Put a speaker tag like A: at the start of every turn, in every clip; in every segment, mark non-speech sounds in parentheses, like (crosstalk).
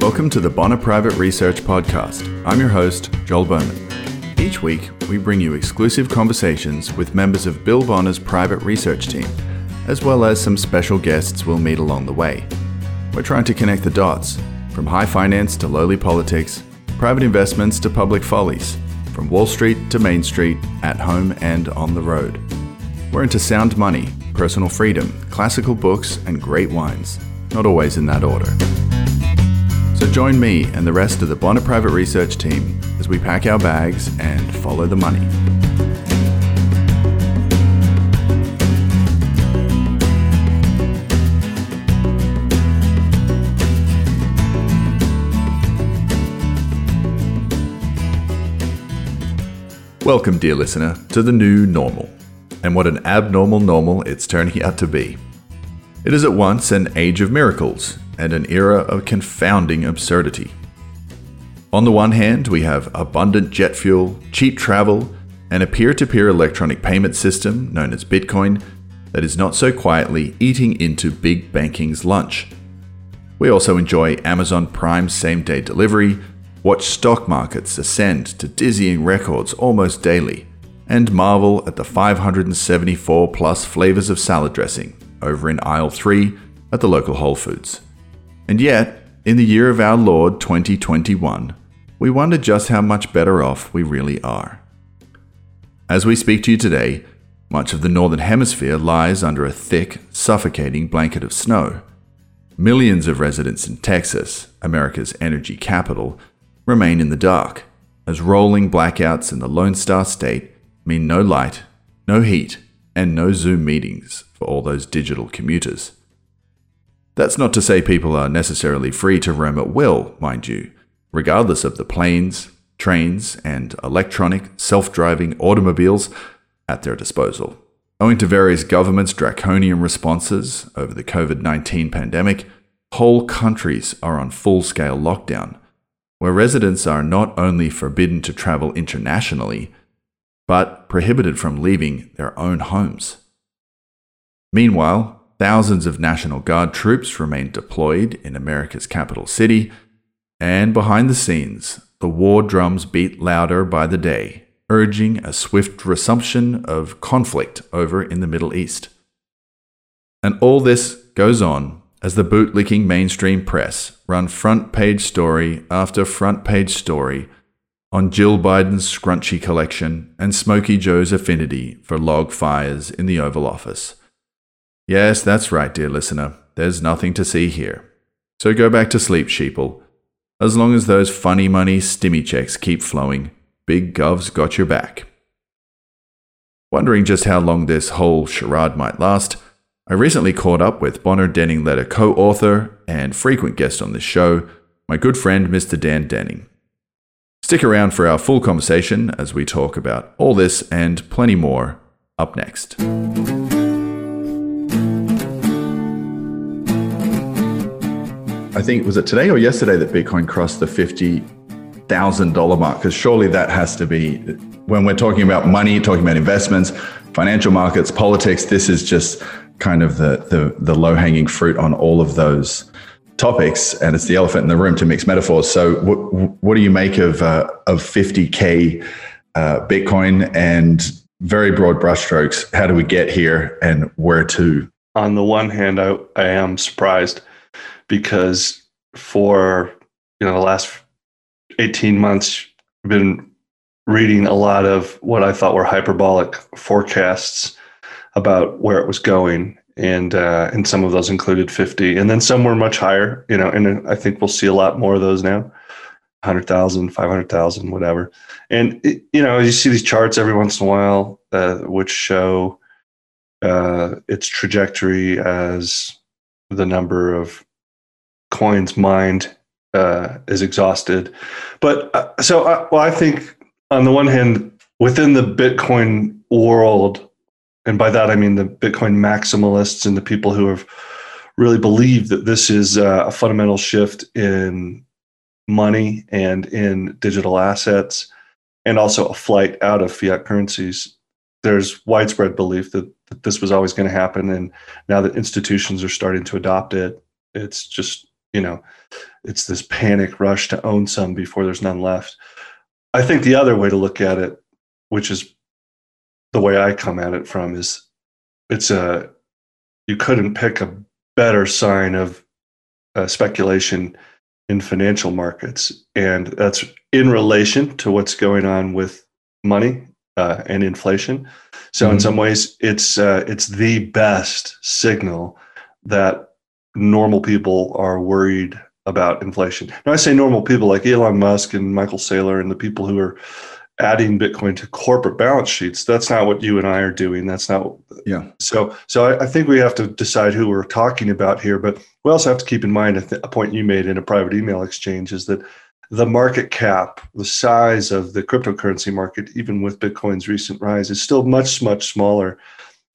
A: Welcome to the Bonner Private Research Podcast. I'm your host, Joel Bowman. Each week, we bring you exclusive conversations with members of Bill Bonner's private research team, as well as some special guests we'll meet along the way. We're trying to connect the dots from high finance to lowly politics, private investments to public follies, from Wall Street to Main Street, at home and on the road. We're into sound money, personal freedom, classical books, and great wines, not always in that order. So join me and the rest of the Bonner Private Research team as we pack our bags and follow the money. Welcome, dear listener, to the new normal. And what an abnormal normal it's turning out to be. It is at once an age of miracles and an era of confounding absurdity. On the one hand, we have abundant jet fuel, cheap travel, and a peer to peer electronic payment system known as Bitcoin that is not so quietly eating into big banking's lunch. We also enjoy Amazon Prime same day delivery, watch stock markets ascend to dizzying records almost daily, and marvel at the 574 plus flavors of salad dressing over in aisle 3 at the local Whole Foods. And yet, in the year of our Lord 2021, we wonder just how much better off we really are. As we speak to you today, much of the Northern Hemisphere lies under a thick, suffocating blanket of snow. Millions of residents in Texas, America's energy capital, remain in the dark, as rolling blackouts in the Lone Star State mean no light, no heat, and no Zoom meetings for all those digital commuters. That's not to say people are necessarily free to roam at will, mind you, regardless of the planes, trains, and electronic, self driving automobiles at their disposal. Owing to various governments' draconian responses over the COVID 19 pandemic, whole countries are on full scale lockdown, where residents are not only forbidden to travel internationally, but prohibited from leaving their own homes. Meanwhile, thousands of National Guard troops remain deployed in America's capital city, and behind the scenes, the war drums beat louder by the day, urging a swift resumption of conflict over in the Middle East. And all this goes on as the bootlicking mainstream press run front page story after front page story on Jill Biden's scrunchy collection and Smokey Joe's affinity for log fires in the Oval Office. Yes, that's right, dear listener. There's nothing to see here. So go back to sleep, sheeple. As long as those funny money stimmy checks keep flowing, Big Gov's got your back. Wondering just how long this whole charade might last, I recently caught up with Bonner Denning Letter co author and frequent guest on this show, my good friend Mr. Dan Denning. Stick around for our full conversation as we talk about all this and plenty more up next. I think was it today or yesterday that Bitcoin crossed the fifty thousand dollar mark? Because surely that has to be when we're talking about money, talking about investments, financial markets, politics. This is just kind of the the, the low hanging fruit on all of those topics, and it's the elephant in the room to mix metaphors. So, what, what do you make of uh, of fifty k uh, Bitcoin and very broad brushstrokes? How do we get here, and where to?
B: On the one hand, I, I am surprised because for you know the last 18 months I've been reading a lot of what I thought were hyperbolic forecasts about where it was going and uh, and some of those included 50 and then some were much higher you know and I think we'll see a lot more of those now. 100,000 500,000 whatever. And it, you know you see these charts every once in a while uh, which show uh, its trajectory as the number of coins mined uh, is exhausted. But uh, so, I, well, I think on the one hand, within the Bitcoin world, and by that I mean the Bitcoin maximalists and the people who have really believed that this is uh, a fundamental shift in money and in digital assets, and also a flight out of fiat currencies. There's widespread belief that, that this was always going to happen, and now that institutions are starting to adopt it, it's just you know, it's this panic rush to own some before there's none left. I think the other way to look at it, which is the way I come at it from, is it's a you couldn't pick a better sign of uh, speculation in financial markets, and that's in relation to what's going on with money uh, and inflation. So mm-hmm. in some ways, it's uh, it's the best signal that normal people are worried about inflation. Now I say normal people like Elon Musk and Michael Saylor and the people who are adding Bitcoin to corporate balance sheets. That's not what you and I are doing. That's not.
A: Yeah.
B: So, so I, I think we have to decide who we're talking about here. But we also have to keep in mind a, th- a point you made in a private email exchange is that the market cap, the size of the cryptocurrency market, even with Bitcoin's recent rise, is still much, much smaller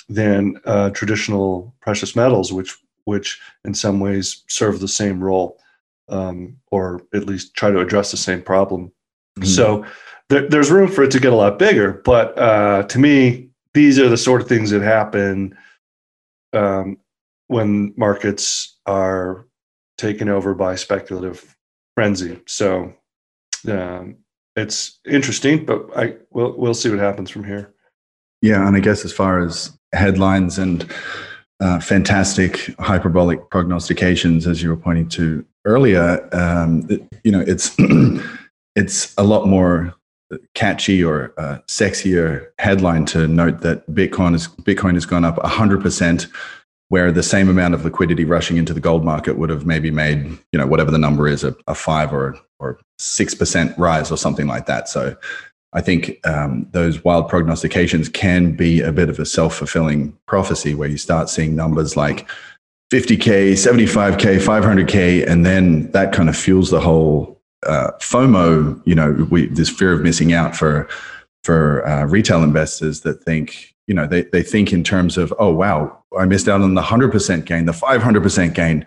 B: than uh, traditional precious metals, which, which in some ways serve the same role, um, or at least try to address the same problem. Mm-hmm. So there, there's room for it to get a lot bigger. But uh, to me, these are the sort of things that happen um, when markets are taken over by speculative frenzy. So um, it's interesting, but I we'll we'll see what happens from here.
A: Yeah, and I guess as far as headlines and uh, fantastic hyperbolic prognostications, as you were pointing to earlier, um, it, you know, it's (clears throat) it's a lot more catchy or uh, sexier headline to note that Bitcoin is Bitcoin has gone up 100%, where the same amount of liquidity rushing into the gold market would have maybe made you know whatever the number is a, a five or or six percent rise or something like that. So I think um, those wild prognostications can be a bit of a self fulfilling prophecy where you start seeing numbers like 50k, 75k, 500k, and then that kind of fuels the whole uh, FOMO, you know, we, this fear of missing out for for uh, retail investors that think, you know, they, they think in terms of, oh wow, I missed out on the hundred percent gain, the five hundred percent gain,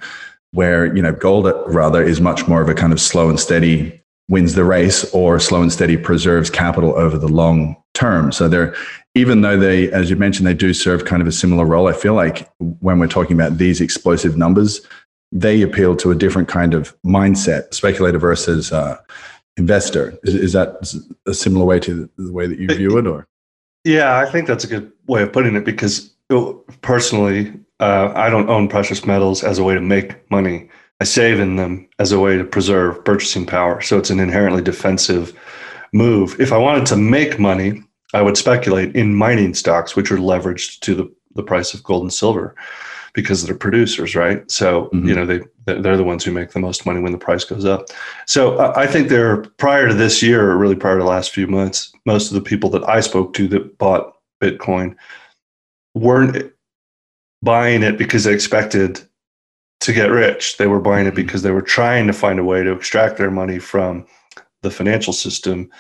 A: where you know gold rather is much more of a kind of slow and steady wins the race, or slow and steady preserves capital over the long term. So they're even though they, as you mentioned, they do serve kind of a similar role. I feel like when we're talking about these explosive numbers, they appeal to a different kind of mindset, speculator versus uh, investor. Is, is, that a similar way to the way that you view it, or?
B: Yeah, I think that's a good way of putting it because personally, uh, I don't own precious metals as a way to make money. I save in them as a way to preserve purchasing power. So it's an inherently defensive move. If I wanted to make money, I would speculate in mining stocks, which are leveraged to the, the price of gold and silver because they're producers, right? So mm-hmm. you know they they're the ones who make the most money when the price goes up. So uh, I think they're prior to this year, or really prior to the last few months, most of the people that I spoke to that bought Bitcoin weren't buying it because they expected to get rich. They were buying it because they were trying to find a way to extract their money from the financial system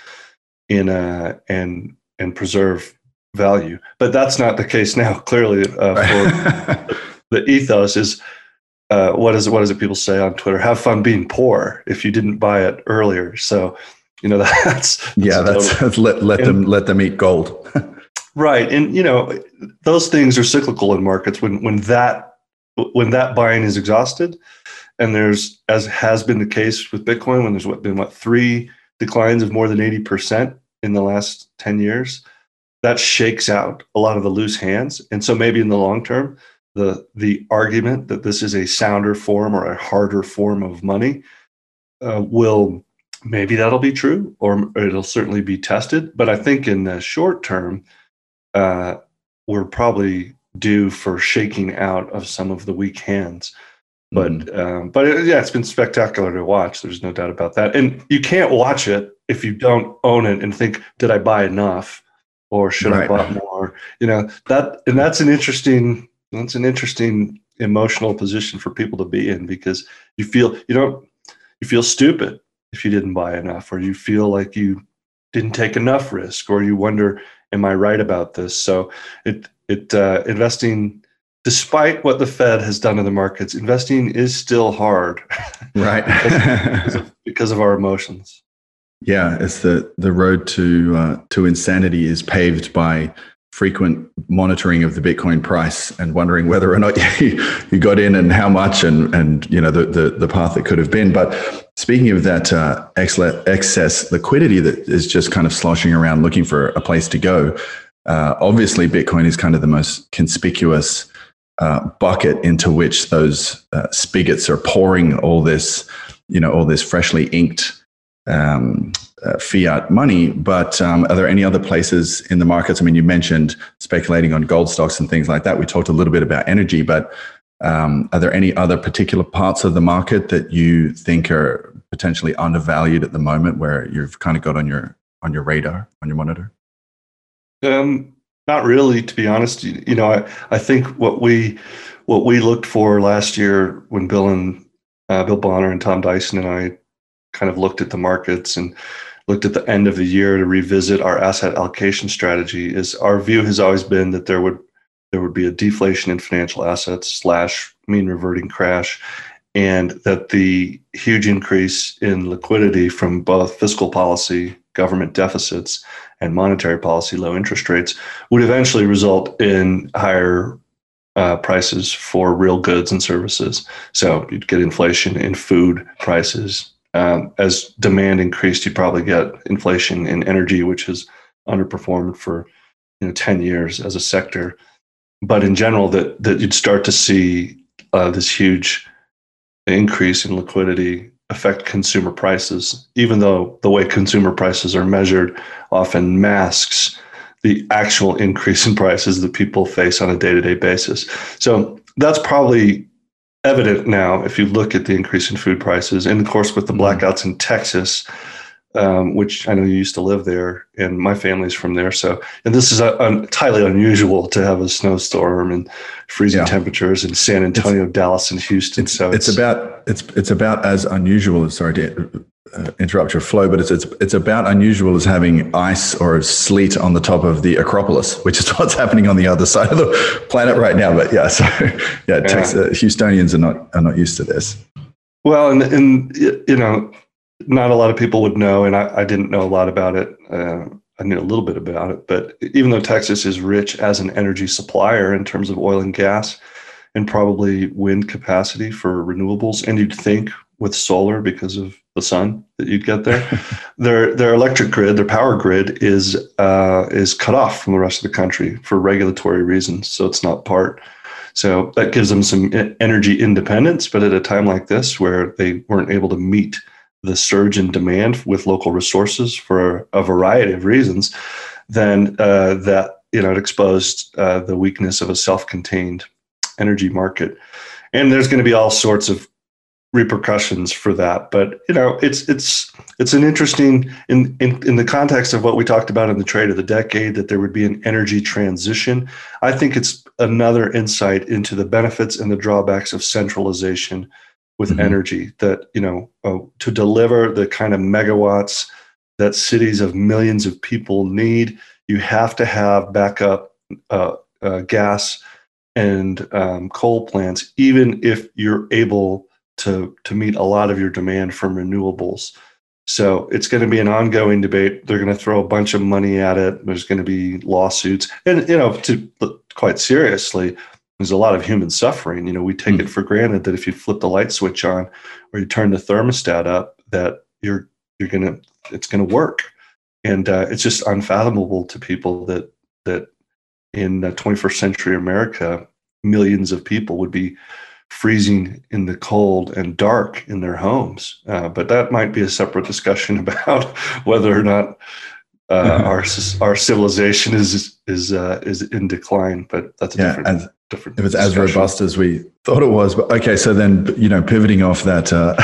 B: in a and and preserve value. But that's not the case now. (laughs) Clearly, uh, for (laughs) the ethos is uh, what is it? What does it people say on Twitter? Have fun being poor if you didn't buy it earlier. So, you know, (laughs) that's, that's
A: yeah, that's, total, let let and, them let them eat gold.
B: right, and you know, those things are cyclical in markets. When when that when that buying is exhausted, and there's as has been the case with Bitcoin, when there's what been what three declines of more than eighty percent in the last ten years, that shakes out a lot of the loose hands, and so maybe in the long term the the argument that this is a sounder form or a harder form of money uh, will maybe that'll be true or it'll certainly be tested. But i think in the short term uh, we're probably due for shaking out of some of the weak hands. But mm. um, but it, yeah it's been spectacular to watch there's no doubt about that. And you can't watch it if you don't own it and think did i buy enough? Or should right. i buy more? You know that and that's an interesting that's an interesting emotional position for people to be in because you feel you don't you feel stupid if you didn't buy enough or you feel like you didn't take enough risk or you wonder am i right about this? So it it uh, investing despite what the fed has done in the markets investing is still hard. (laughs)
A: Right.
B: Because, of, because, of, our emotions.
A: Yeah it's the the road to uh, to insanity is paved by frequent monitoring of the Bitcoin price and wondering whether or not (laughs) you, you got in and how much and, and you know, the, the, the path that could have been. But speaking of that uh, excess liquidity that is just kind of sloshing around looking for a place to go, uh, obviously Bitcoin is kind of the most conspicuous uh, bucket into which those uh, spigots are pouring all this, you know, all this freshly inked um, uh, fiat money. But um, are there any other places in the markets? I mean, you mentioned speculating on gold stocks and things like that. We talked a little bit about energy, but um, are there any other particular parts of the market that you think are potentially undervalued at the moment, where you've kind of got on your on your radar, on your monitor?
B: Um, not really, to be honest. You, you know, I, I think what we what we looked for last year when Bill and uh, Bill Bonner and Tom Dyson and I kind of looked at the markets and looked at the end of the year to revisit our asset allocation strategy is our view has always been that there would there would be a deflation in financial assets slash mean reverting crash and that the huge increase in liquidity from both fiscal policy government deficits and monetary policy low interest rates would eventually result in higher uh, prices for real goods and services so you'd get inflation in food prices um, as demand increased, you probably get inflation in energy, which has underperformed for you know 10 years as a sector. But in general, that that you'd start to see uh, this huge increase in liquidity affect consumer prices, even though the way consumer prices are measured often masks the actual increase in prices that people face on a day-to-day basis. So that's probably evident now if you look at the increase in food prices, and of course with the mm-hmm. blackouts in Texas, um, which I know you used to live there, and my family's from there. So, and this is a, a, highly unusual to have a snowstorm and freezing yeah. temperatures in San Antonio, it's, Dallas, and Houston.
A: It's,
B: so
A: it's, it's, about it's it's about as unusual. Sorry to uh, interrupt your flow, but it's, it's it's about unusual as having ice or sleet on the top of the Acropolis, which is (laughs) what's happening on the other side of the planet right now. But yeah, (laughs) so yeah, yeah. Texas, uh, Houstonians are not are not used to this.
B: Well, and and you know, not a lot of people would know, and I, I didn't know a lot about it. Uh, I knew a little bit about it, but even though Texas is rich as an energy supplier in terms of oil and gas, and probably wind capacity for renewables, and you'd think with solar because of the sun that you'd get there. (laughs) their their electric grid, their power grid is uh, is cut off from the rest of the country for regulatory reasons, so it's not part. So that gives them some energy independence, but at a time like this where they weren't able to meet the surge in demand with local resources for a variety of reasons, then uh, that you know it exposed uh, the weakness of a self-contained energy market. And there's going to be all sorts of repercussions for that but you know it's it's it's an interesting in, in in the context of what we talked about in the trade of the decade that there would be an energy transition i think it's another insight into the benefits and the drawbacks of centralization with mm-hmm. energy that you know uh, to deliver the kind of megawatts that cities of millions of people need you have to have backup uh, uh, gas and um, coal plants even if you're able to to meet a lot of your demand from renewables. So it's going to be an ongoing debate. They're going to throw a bunch of money at it. There's going to be lawsuits, and you know, to quite seriously, there's a lot of human suffering. You know, we take mm. it for granted that if you flip the light switch on or you turn the thermostat up, that you're you're gonna it's going to work, and uh, it's just unfathomable to people that that in 21st century America, millions of people would be freezing in the cold and dark in their homes. Uh, but that might be a separate discussion (laughs) about whether or not uh, (laughs) our our civilization is is uh, is in decline. But that's a yeah, different. And different
A: if it's as robust as we thought it was, but okay. So then, you know, pivoting off that uh,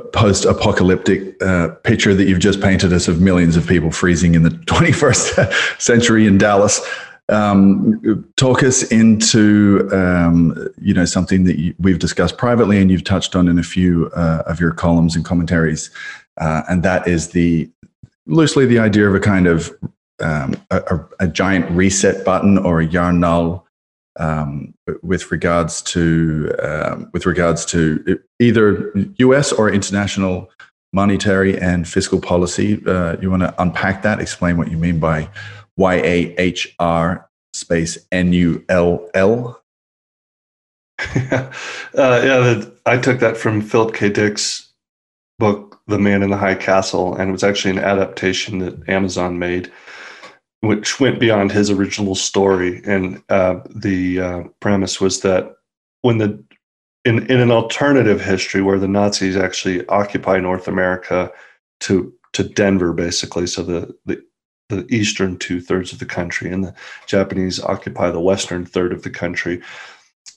A: (laughs) post-apocalyptic uh, picture that you've just painted us of millions of people freezing in the (laughs) 21st century in Dallas. Um, talk us into um, you know something that you, we've discussed privately and you've touched on in a few uh, of your columns and commentaries, uh, and that is the loosely the idea of a kind of um, a, a, giant reset button or a Jahr Null um, with regards to um, with regards to either U.S. or international monetary and fiscal policy. Uh, you want to unpack that? Explain what you mean by Y A H R space N U L L. (laughs)
B: uh, yeah, the, I took that from Philip K. Dick's book, The Man in the High Castle, and it was actually an adaptation that Amazon made, which went beyond his original story. And uh, the uh, premise was that when the in, in an alternative history where the Nazis actually occupy North America to to Denver, basically, so the the the eastern two thirds of the country, and the Japanese occupy the western third of the country.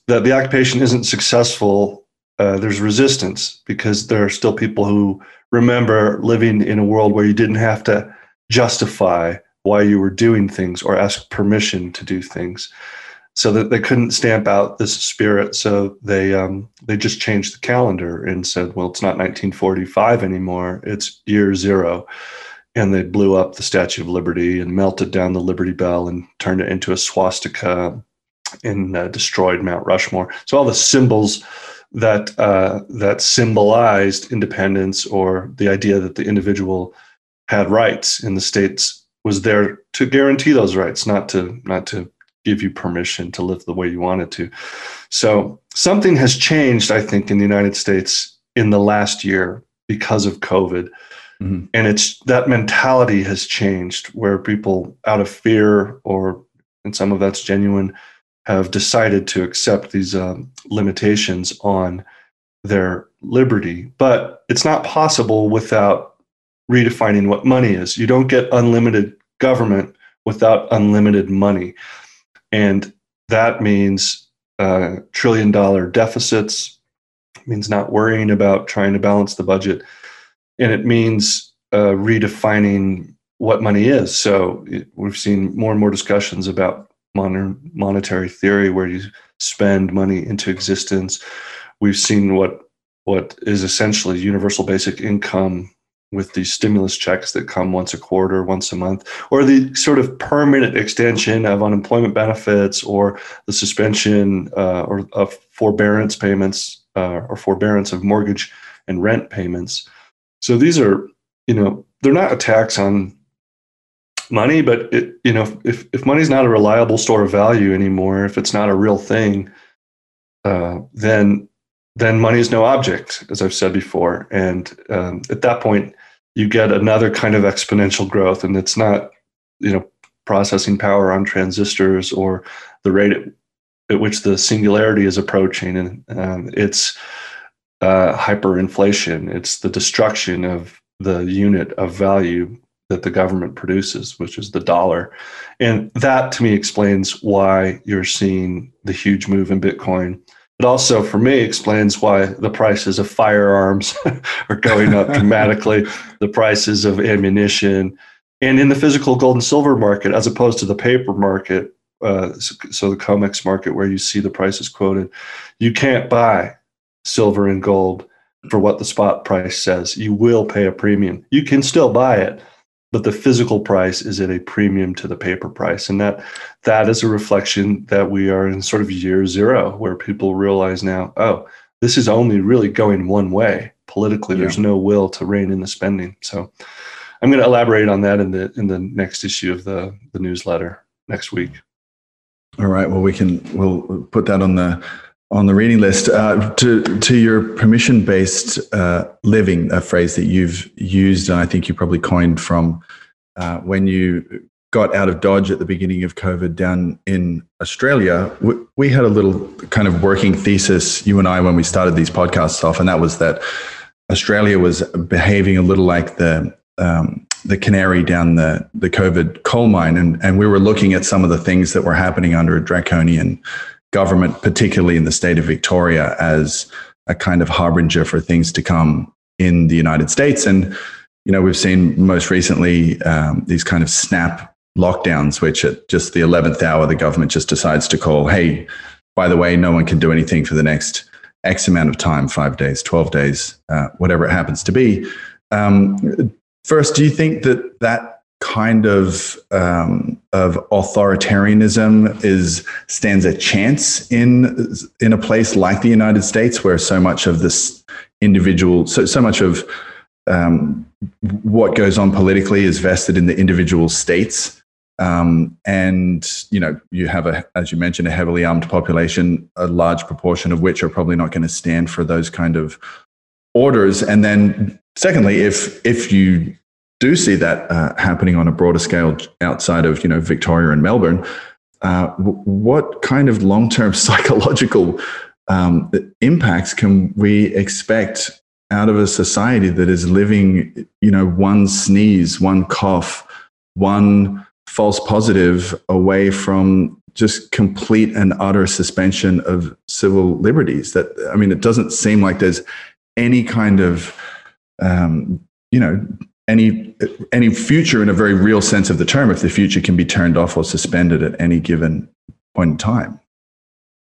B: That the occupation isn't successful. Uh, there's resistance because there are still people who remember living in a world where you didn't have to justify why you were doing things or ask permission to do things so that they couldn't stamp out this spirit. So they um, they just changed the calendar and said, well, it's not 1945 anymore; it's year zero. And they blew up the Statue of Liberty and melted down the Liberty Bell and turned it into a swastika and uh, destroyed Mount Rushmore. So all the symbols that uh, that symbolized independence or the idea that the individual had rights in the states was there to guarantee those rights, not to not to give you permission to live the way you wanted to. So something has changed, I think, in the United States in the last year because of COVID. Mm-hmm. And it's that mentality has changed where people out of fear or and some of that's genuine have decided to accept these um, limitations on their liberty. But it's not possible without redefining what money is. You don't get unlimited government without unlimited money. And that means uh, trillion dollar deficits, it means not worrying about trying to balance the budget. And it means uh, redefining what money is. So it, we've seen more and more discussions about modern monetary theory where you spend money into existence. We've seen what what is essentially universal basic income with these stimulus checks that come once a quarter, once a month, or the sort of permanent extension of unemployment benefits, or the suspension uh, or of forbearance payments uh, or forbearance of mortgage and rent payments. So these are, you know, they're not attacks on money, but it, you know, if if money's not a reliable store of value anymore, if it's not a real thing, uh, then then money is no object, as I've said before. And um, at that point, you get another kind of exponential growth, and it's not, you know, processing power on transistors or the rate at, at which the singularity is approaching, and um, it's uh, hyperinflation. It's the destruction of the unit of value that the government produces, which is the dollar. And that to me explains why you're seeing the huge move in Bitcoin it also, for me, explains why the prices of firearms (laughs) are going up dramatically, the prices of ammunition, and in the physical gold and silver market, as opposed to the paper market, uh, so, the COMEX market where you see the prices quoted, you can't buy silver and gold for what the spot price says. You will pay a premium. You can still buy it, but the physical price is at a premium to the paper price. And that that is a reflection that we are in sort of year zero where people realize now oh this is only really going one way politically. Yeah. there's no will to rein in the spending. So i'm going to elaborate on that in the in the next issue of the the newsletter next week.
A: All right. Well we can we'll put that on the on the reading list uh, to to your permission based uh, living, a phrase that you've used, and I think you probably coined from uh, when you got out of Dodge at the beginning of COVID down in Australia. We, we, had a little kind of working thesis, you and I, when we started these podcasts off, and that was that Australia was behaving a little like the um, the canary down the the COVID coal mine, and and we were looking at some of the things that were happening under a draconian government, particularly in the state of Victoria, as a kind of harbinger for things to come in the United States. And, you know, we've seen most recently um, these kind of snap lockdowns, which at just the 11th hour, the government just decides to call, hey, by the way, no one can do anything for the next X amount of time five days, 12 days, uh, whatever it happens to be. Um, first, do you think that that kind of um, of authoritarianism is stands a chance in in a place like the United States, where so much of this individual, so so much of um, what goes on politically is vested in the individual states. Um, and you know, you have a, as you mentioned, a heavily armed population, a large proportion of which are probably not going to stand for those kind of orders. And then, secondly, if if you do see that uh, happening on a broader scale outside of you know Victoria and Melbourne, uh, what kind of long term (laughs) psychological um, impacts can we expect out of a society that is living, you know, one sneeze, one cough, one false positive away from just complete and utter suspension of civil liberties? That I mean, it doesn't seem like there's any kind of um, you know any any future in a very real sense of the term if the future can be turned off or suspended at any given point in time.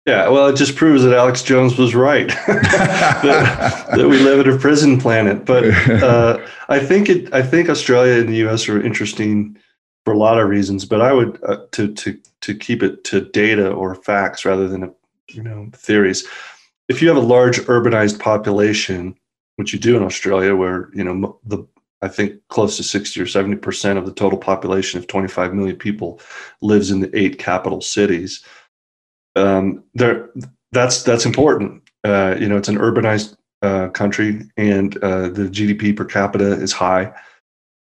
B: Yeah well it just proves that alex jones was right (laughs) that, that, we live in a prison planet. But uh, i think it i think australia and the us are interesting for a lot of reasons but i would uh, to to to keep it to data or facts rather than you know theories. If you have a large urbanized population which you do in Australia, where you know the I think close to 60 or 70% of the total population of 25 million people lives in the eight capital cities. Um, there, that's that's important. Uh, you know, it's an urbanized uh, country, and uh, the GDP per capita is high.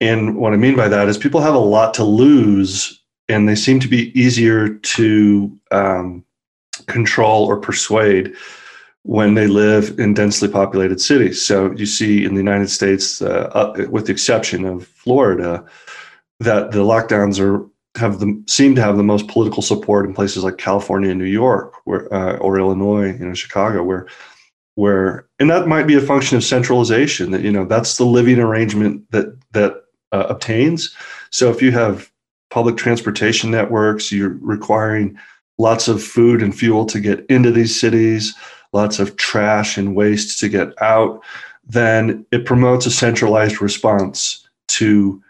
B: And what I mean by that is people have a lot to lose, and they seem to be easier to um, control or persuade when they live in densely populated cities. So you see in the United States, uh, uh, with the exception of Florida, that the lockdowns are have the seem to have the most political support in places like California and New York, where uh, or Illinois, you know, Chicago, where where and that might be a function of centralization. That you know that's the living arrangement that that uh, obtains. So if you have public transportation networks, you're requiring lots of food and fuel to get into these cities lots of trash and waste to get out, then it promotes a centralized response to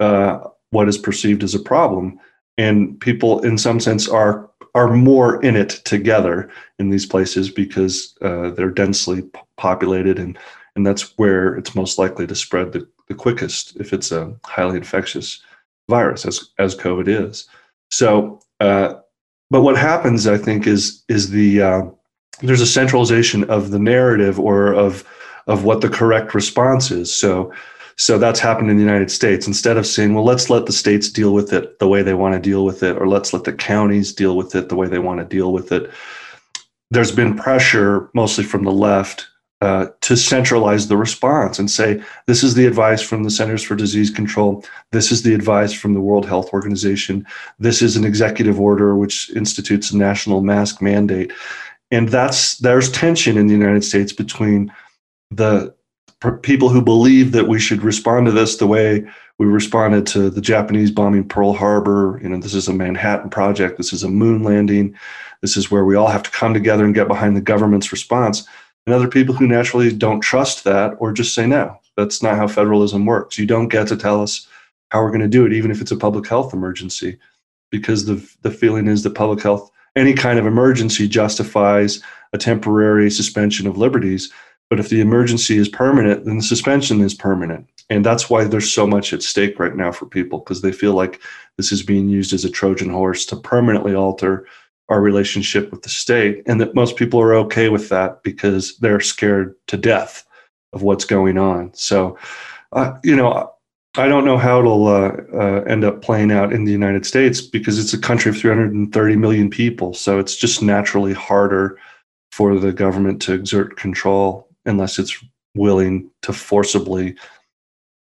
B: uh, what is perceived as a problem. And people, in some sense, are are more in it together in these places because uh, they're densely populated, and and that's where it's most likely to spread the, the quickest if it's a highly infectious virus, as as COVID is. So, uh, but what happens, I think, is is the uh, there's a centralization of the narrative or of of what the correct response is. So so that's happened in the United States. Instead of saying, well, let's let the states deal with it the way they want to deal with it, or let's let the counties deal with it the way they want to deal with it, there's been pressure, mostly from the left, uh, to centralize the response and say, this is the advice from the Centers for Disease Control. This is the advice from the World Health Organization. This is an executive order which institutes a national mask mandate and that's there's tension in the United States between the people who believe that we should respond to this the way we responded to the Japanese bombing Pearl Harbor. You know, this is a Manhattan Project. This is a moon landing. This is where we all have to come together and get behind the government's response. And other people who naturally don't trust that or just say, no, that's not how federalism works. You don't get to tell us how we're going to do it, even if it's a public health emergency, because the, the feeling is that public health any kind of emergency justifies a temporary suspension of liberties. But if the emergency is permanent, then the suspension is permanent. And that's why there's so much at stake right now for people because they feel like this is being used as a Trojan horse to permanently alter our relationship with the state. And that most people are okay with that because they're scared to death of what's going on. So, uh, you know, I don't know how it'll uh, uh, end up playing out in the United States because it's a country of 330 million people. So it's just naturally harder for the government to exert control unless it's willing to forcibly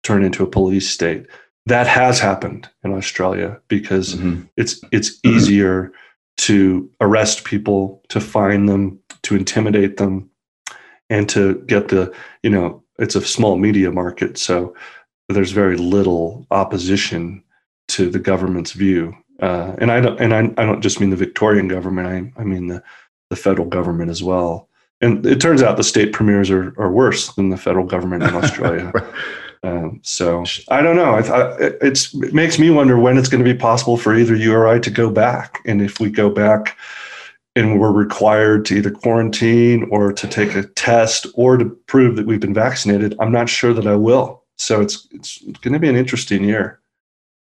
B: turn into a police state. That has happened in Australia because mm-hmm. it's it's easier to arrest people, to find them, to intimidate them, and to get the you know it's a small media market, so there's very little opposition to the government's view. Uh, and I don't, and I, I don't just mean the Victorian government. I, I mean the, the federal government as well. And it turns out the state premiers are, are worse than the federal government in Australia. (laughs) um, so I don't know. I, I, it's, it makes me wonder when it's going to be possible for either you or I to go back. And if we go back and we're required to either quarantine or to take a test or to prove that we've been vaccinated, I'm not sure that I will. So it's it's going to be an interesting year.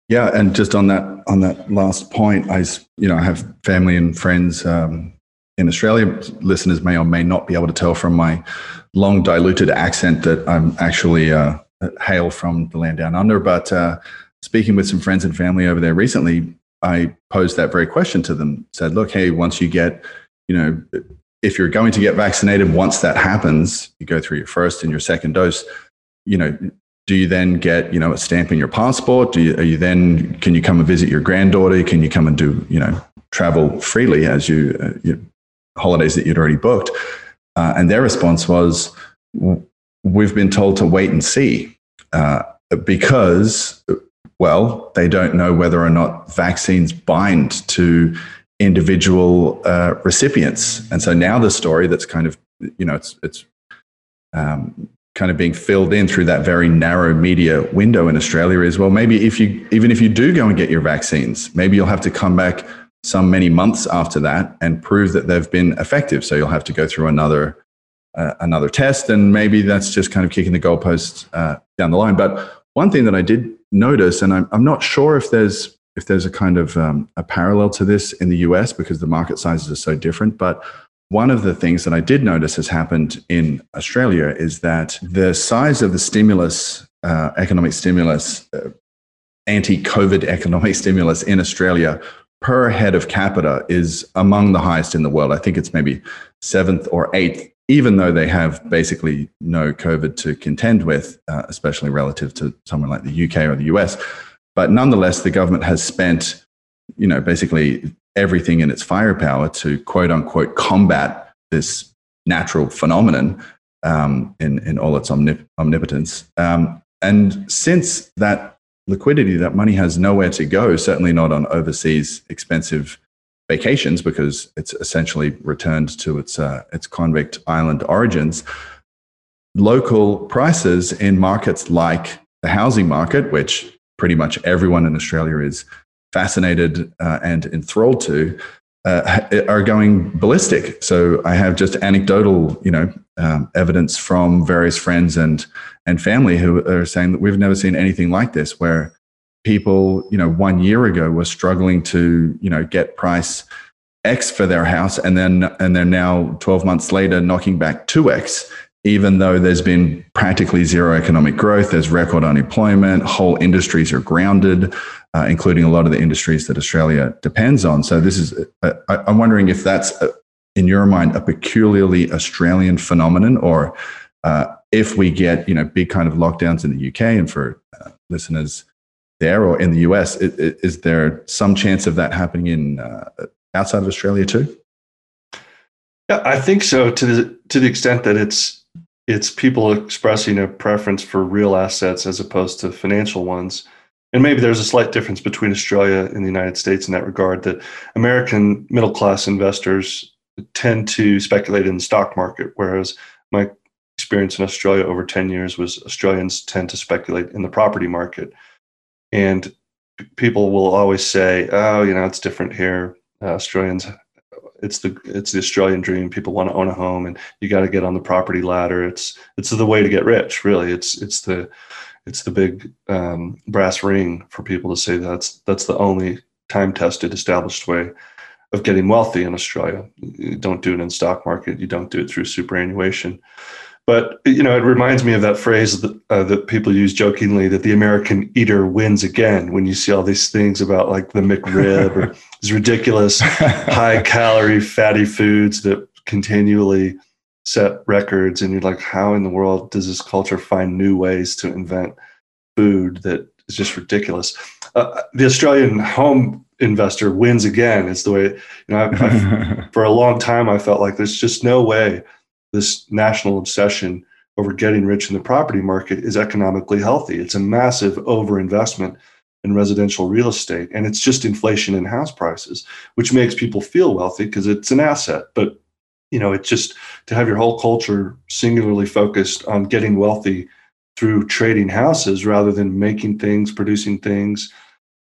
A: Yeah, and just on that on that last point, I you know I have family and friends um, in Australia. Listeners may or may not be able to tell from my long diluted accent that I'm actually uh, hail from the land down under. But uh, speaking with some friends and family over there recently, I posed that very question to them. Said, "Look, hey, once you get, you know, if you're going to get vaccinated, once that happens, you go through your first and your second dose. You know, do you then get you know a stamp in your passport? Do you, are you then can you come and visit your granddaughter? Can you come and do you know travel freely as you, uh, you holidays that you'd already booked? Uh, and their response was we've been told to wait and see. Uh, because well they don't know whether or not vaccines bind to individual uh, recipients. And so now the story that's kind of you know it's it's um, kind of being filled in through that very narrow media window in Australia is well, maybe if you, even if you do go and get your vaccines, maybe you'll have to come back some many months after that and prove that they've been effective. So you'll have to go through another, uh, another test. And maybe that's just kind of kicking the goalposts uh, down the line. But one thing that I did notice, and I'm, I'm not sure if there's, if there's a kind of um, a parallel to this in the US because the market sizes are so different, but one of the things that I did notice has happened in Australia is that the size of the stimulus, uh, economic stimulus, uh, anti COVID economic (laughs) stimulus in Australia per head of capita is among the highest in the world. I think it's maybe seventh or eighth, even though they have basically no COVID to contend with, uh, especially relative to somewhere like the UK or the US. But nonetheless, the government has spent, you know, basically everything in its firepower to quote unquote combat this natural phenomenon um, in, in all its omnip- omnipotence. Um, and since that liquidity, that money has nowhere to go, certainly not on overseas expensive vacations because it's essentially returned to its, uh, its convict island origins. Local prices in markets like the housing market, which pretty much everyone in Australia is fascinated uh, and enthralled to uh, are going ballistic. So I have just anecdotal, you know, um, evidence from various friends and and family who are saying that we've never seen anything like this, where people, you know, one year ago were struggling to, you know, get price X for their house, and then and they're now twelve months later knocking back two X even though there's been practically zero economic growth, there's record unemployment, whole industries are grounded, uh, including a lot of the industries that Australia depends on. So, this is, uh, I'm wondering if that's, uh, in your mind, a peculiarly Australian phenomenon, or uh, if we get, you know, big kind of lockdowns in the UK and for uh, listeners there or in the US, is, is, there some chance of that happening in uh, outside of Australia too?
B: Yeah, I think so. To the to the extent that it's it's people expressing a preference for real assets as opposed to financial ones. And maybe there's a slight difference between Australia and the United States in that regard that American middle class investors tend to speculate in the stock market, whereas my experience in Australia over 10 years was Australians tend to speculate in the property market. And people will always say, oh, you know, it's different here. Uh, Australians it's the it's the Australian dream. People want to own a home, and you got to get on the property ladder. It's it's the way to get rich. Really, it's it's the it's the big um, brass ring for people to say that's that's the only time tested established way of getting wealthy in Australia. You don't do it in stock market. You don't do it through superannuation. But you know, it reminds me of that phrase that, uh, that people use jokingly that the American eater wins again. When you see all these things about like the McRib or (laughs) these ridiculous high calorie fatty foods that continually set records, and you're like, how in the world does this culture find new ways to invent food that is just ridiculous? Uh, the Australian home investor wins again. Is the way you know. I, I, (laughs) for a long time, I felt like there's just no way this national obsession over getting rich in the property market is economically healthy. It's a massive overinvestment in residential real estate, and it's just inflation in house prices, which makes people feel wealthy because it's an asset. But you know, it's just to have your whole culture singularly focused on getting wealthy through trading houses rather than making things, producing things,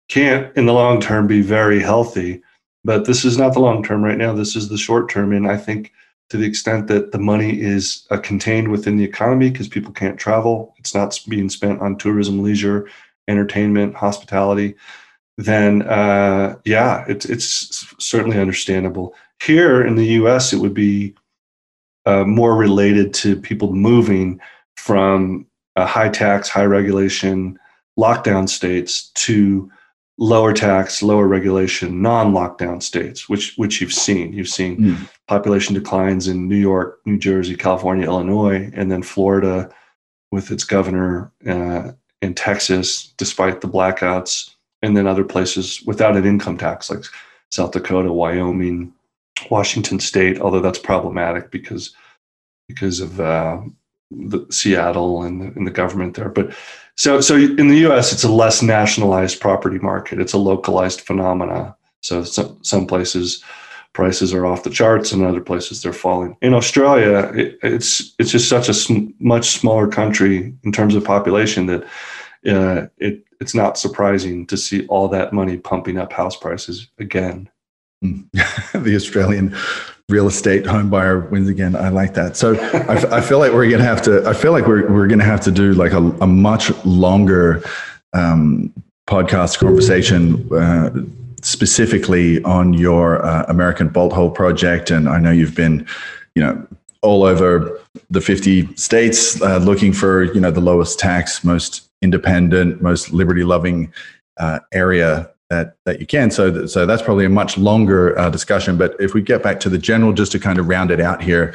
B: can't in the long term be very healthy. But this is not the long term right now. This is the short term, and I think to the extent that the money is uh, contained within the economy because people can't travel. It's not being spent on tourism, leisure, entertainment, hospitality, then uh, yeah, it's it's certainly understandable. Here in the U.S., it would be uh, more related to people moving from high tax, high regulation, lockdown states to lower tax, lower regulation, non-lockdown states, which which you've seen. You've seen mm. population declines in New York, New Jersey, California, Illinois, and then Florida with its governor uh, in Texas, despite the blackouts, and then other places without an income tax like South Dakota, Wyoming, Washington State. Although that's problematic because because of uh, the Seattle and the, and the government there, but so, so in the U.S., it's a less nationalized property market. It's a localized phenomena. So, some, some places prices are off the charts, and other places they're falling. In Australia, it, it's it's just such a sm- much smaller country in terms of population that uh, it it's not surprising to see all that money pumping up house prices again.
A: Hmm. (laughs) the Australian real estate home buyer wins again. I like that. So I, I feel like we're gonna have to. I feel like we're we're gonna have to do like a, a much longer um, podcast conversation. Uh, specifically on your uh, American Bolt Hole project, and I know you've been, you know, all over the 50 states uh, looking for you know the lowest tax, most independent, most liberty loving uh, area that that you can. So so that's probably a much longer uh, discussion. But if we get back to the general, just to kind of round it out here,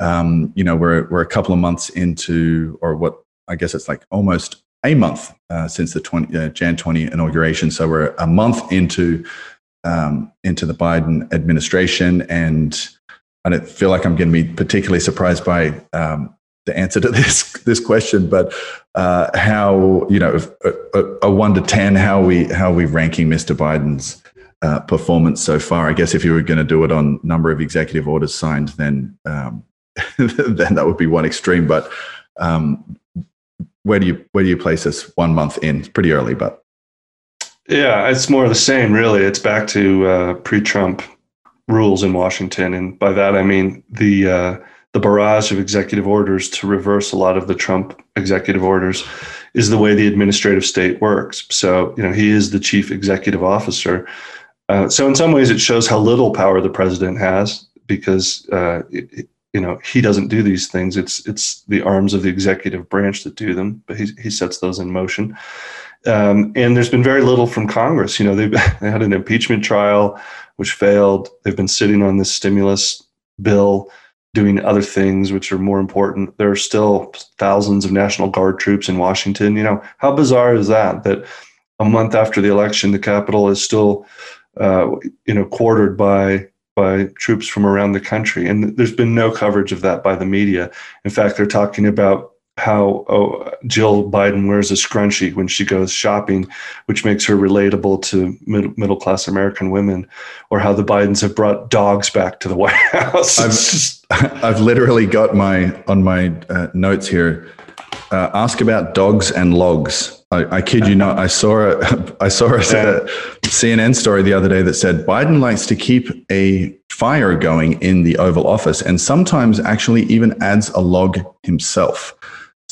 A: um, you know, we're we're a couple of months into, or what I guess it's like almost a month uh, since the 20, uh, Jan 20 inauguration. So we're a month into um, into the Biden administration, and I don't feel like I'm going to be particularly surprised by um, the answer to (laughs) this this question, but uh, how you know a, a, a, one to ten, how we how we ranking Mr. Biden's uh, performance so far? I guess if you were going to do it on number of executive orders signed, then um, (laughs) then that would be one extreme. But um, where do you where do you place us one month in? It's pretty early, but
B: yeah, it's more of the same. Really, it's back to uh, pre-Trump rules in Washington, and by that I mean the uh, the barrage of executive orders to reverse a lot of the Trump executive orders is the way the administrative state works. So, you know, he is the chief executive officer. Uh, so, in some ways, it shows how little power the president has because, uh, it, you know, he doesn't do these things. It's it's the arms of the executive branch that do them, but he he sets those in motion. Um, and there's been very little from Congress. You know, they (laughs) they had an impeachment trial which failed. They've been sitting on this stimulus bill doing other things which are more important. There are still thousands of National Guard troops in Washington. You know, how bizarre is that? That a month after the election, the Capitol is still, uh, you know, quartered by by troops from around the country, and there's been no coverage of that by the media. In fact, they're talking about how oh, Jill Biden wears a scrunchie when she goes shopping, which makes her relatable to mid- middle class American women, or how the Bidens have brought dogs back to the White (laughs) House.
A: I've, just... (laughs) I've literally got my on my uh, notes here. Uh, ask about dogs and logs. I, I, kid you not. I saw a (laughs) I saw a, a CNN story the other day that said Biden likes to keep a fire going in the Oval Office, and sometimes actually even adds a log himself.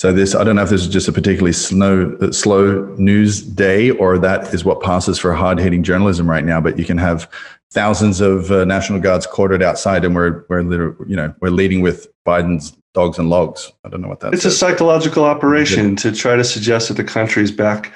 A: So this, I don't know if this is just a particularly slow, uh, slow news day, or that is what passes for hard-hitting journalism right now. But you can have thousands of uh, National Guards quartered outside, and we're we're you know we're leading with Biden's dogs and logs. I don't know what that.
B: It's says. a psychological operation to try to suggest that the country's back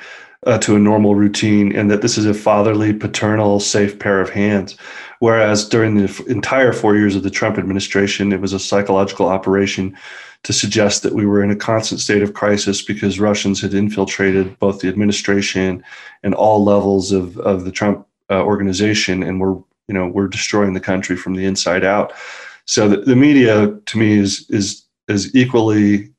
B: uh, to a normal routine, and that this is a fatherly, paternal, safe pair of hands. Whereas during the entire four years of the Trump administration, it was a psychological operation to suggest that we were in a constant state of crisis because Russians had infiltrated both the administration and all levels of, of the Trump uh, organization and were you know we're destroying the country from the inside out. So the, the media to me is is is equally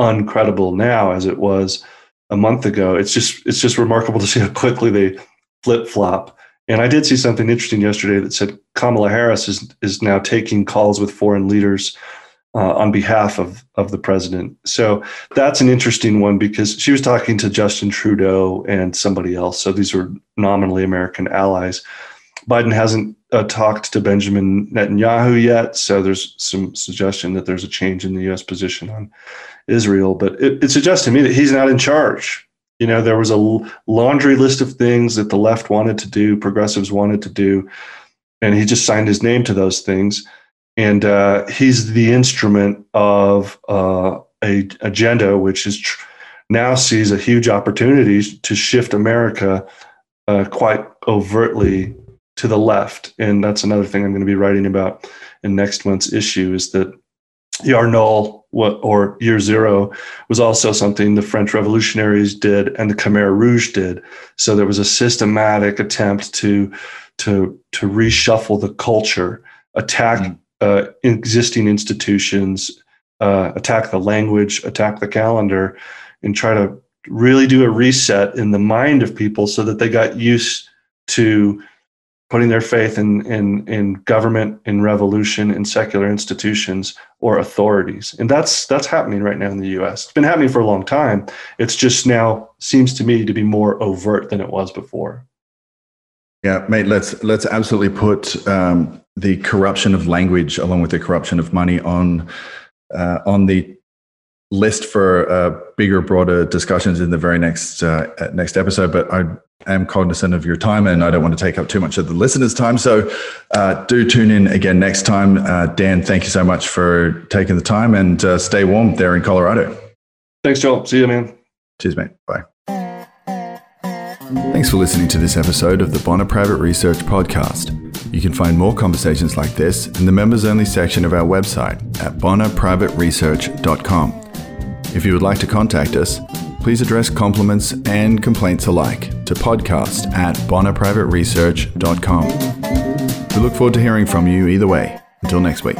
B: uncredible now as it was a month ago. It's just it's just remarkable to see how quickly they flip flop. And I did see something interesting yesterday that said Kamala Harris is is now taking calls with foreign leaders uh, on behalf of, of the president. So that's an interesting one because she was talking to Justin Trudeau and somebody else. So these were nominally American allies. Biden hasn't uh, talked to Benjamin Netanyahu yet. So there's some suggestion that there's a change in the U.S. position on Israel. But it, it suggests to me that he's not in charge. You know, there was a laundry list of things that the left wanted to do, progressives wanted to do, and he just signed his name to those things. And uh, he's the instrument of uh, a agenda which is tr- now sees a huge opportunity to shift America uh, quite overtly to the left. And that's another thing I'm going to be writing about in next month's issue is that Jahr Null or Year Zero was also something the French revolutionaries did and the Khmer Rouge did. So there was a systematic attempt to to to reshuffle the culture, attack mm. Uh, existing institutions, uh, attack the language, attack the calendar, and try to really do a reset in the mind of people so that they got used to putting their faith in, in, in government, in revolution, in secular institutions or authorities. And that's, that's happening right now in the US. It's been happening for a long time. It's just now seems to me to be more overt than it was before.
A: Yeah, mate, let's, let's absolutely put um, the corruption of language along with the corruption of money on, uh, on the list for uh, bigger, broader discussions in the very next uh, next episode. But I am cognizant of your time, and I don't want to take up too much of the listeners' time. So uh, do tune in again next time. Uh, Dan, thank you so much for taking the time, and uh, stay warm there in Colorado.
B: Thanks, Joel. See you, man.
A: Cheers, mate. Bye. Thanks for listening to this episode of the Bonner Private Research Podcast. You can find more conversations like this in the members only section of our website at bonnerprivateresearch.com. If you would like to contact us, please address compliments and complaints alike to podcast at bonnerprivateresearch.com. We look forward to hearing from you either way. Until next week.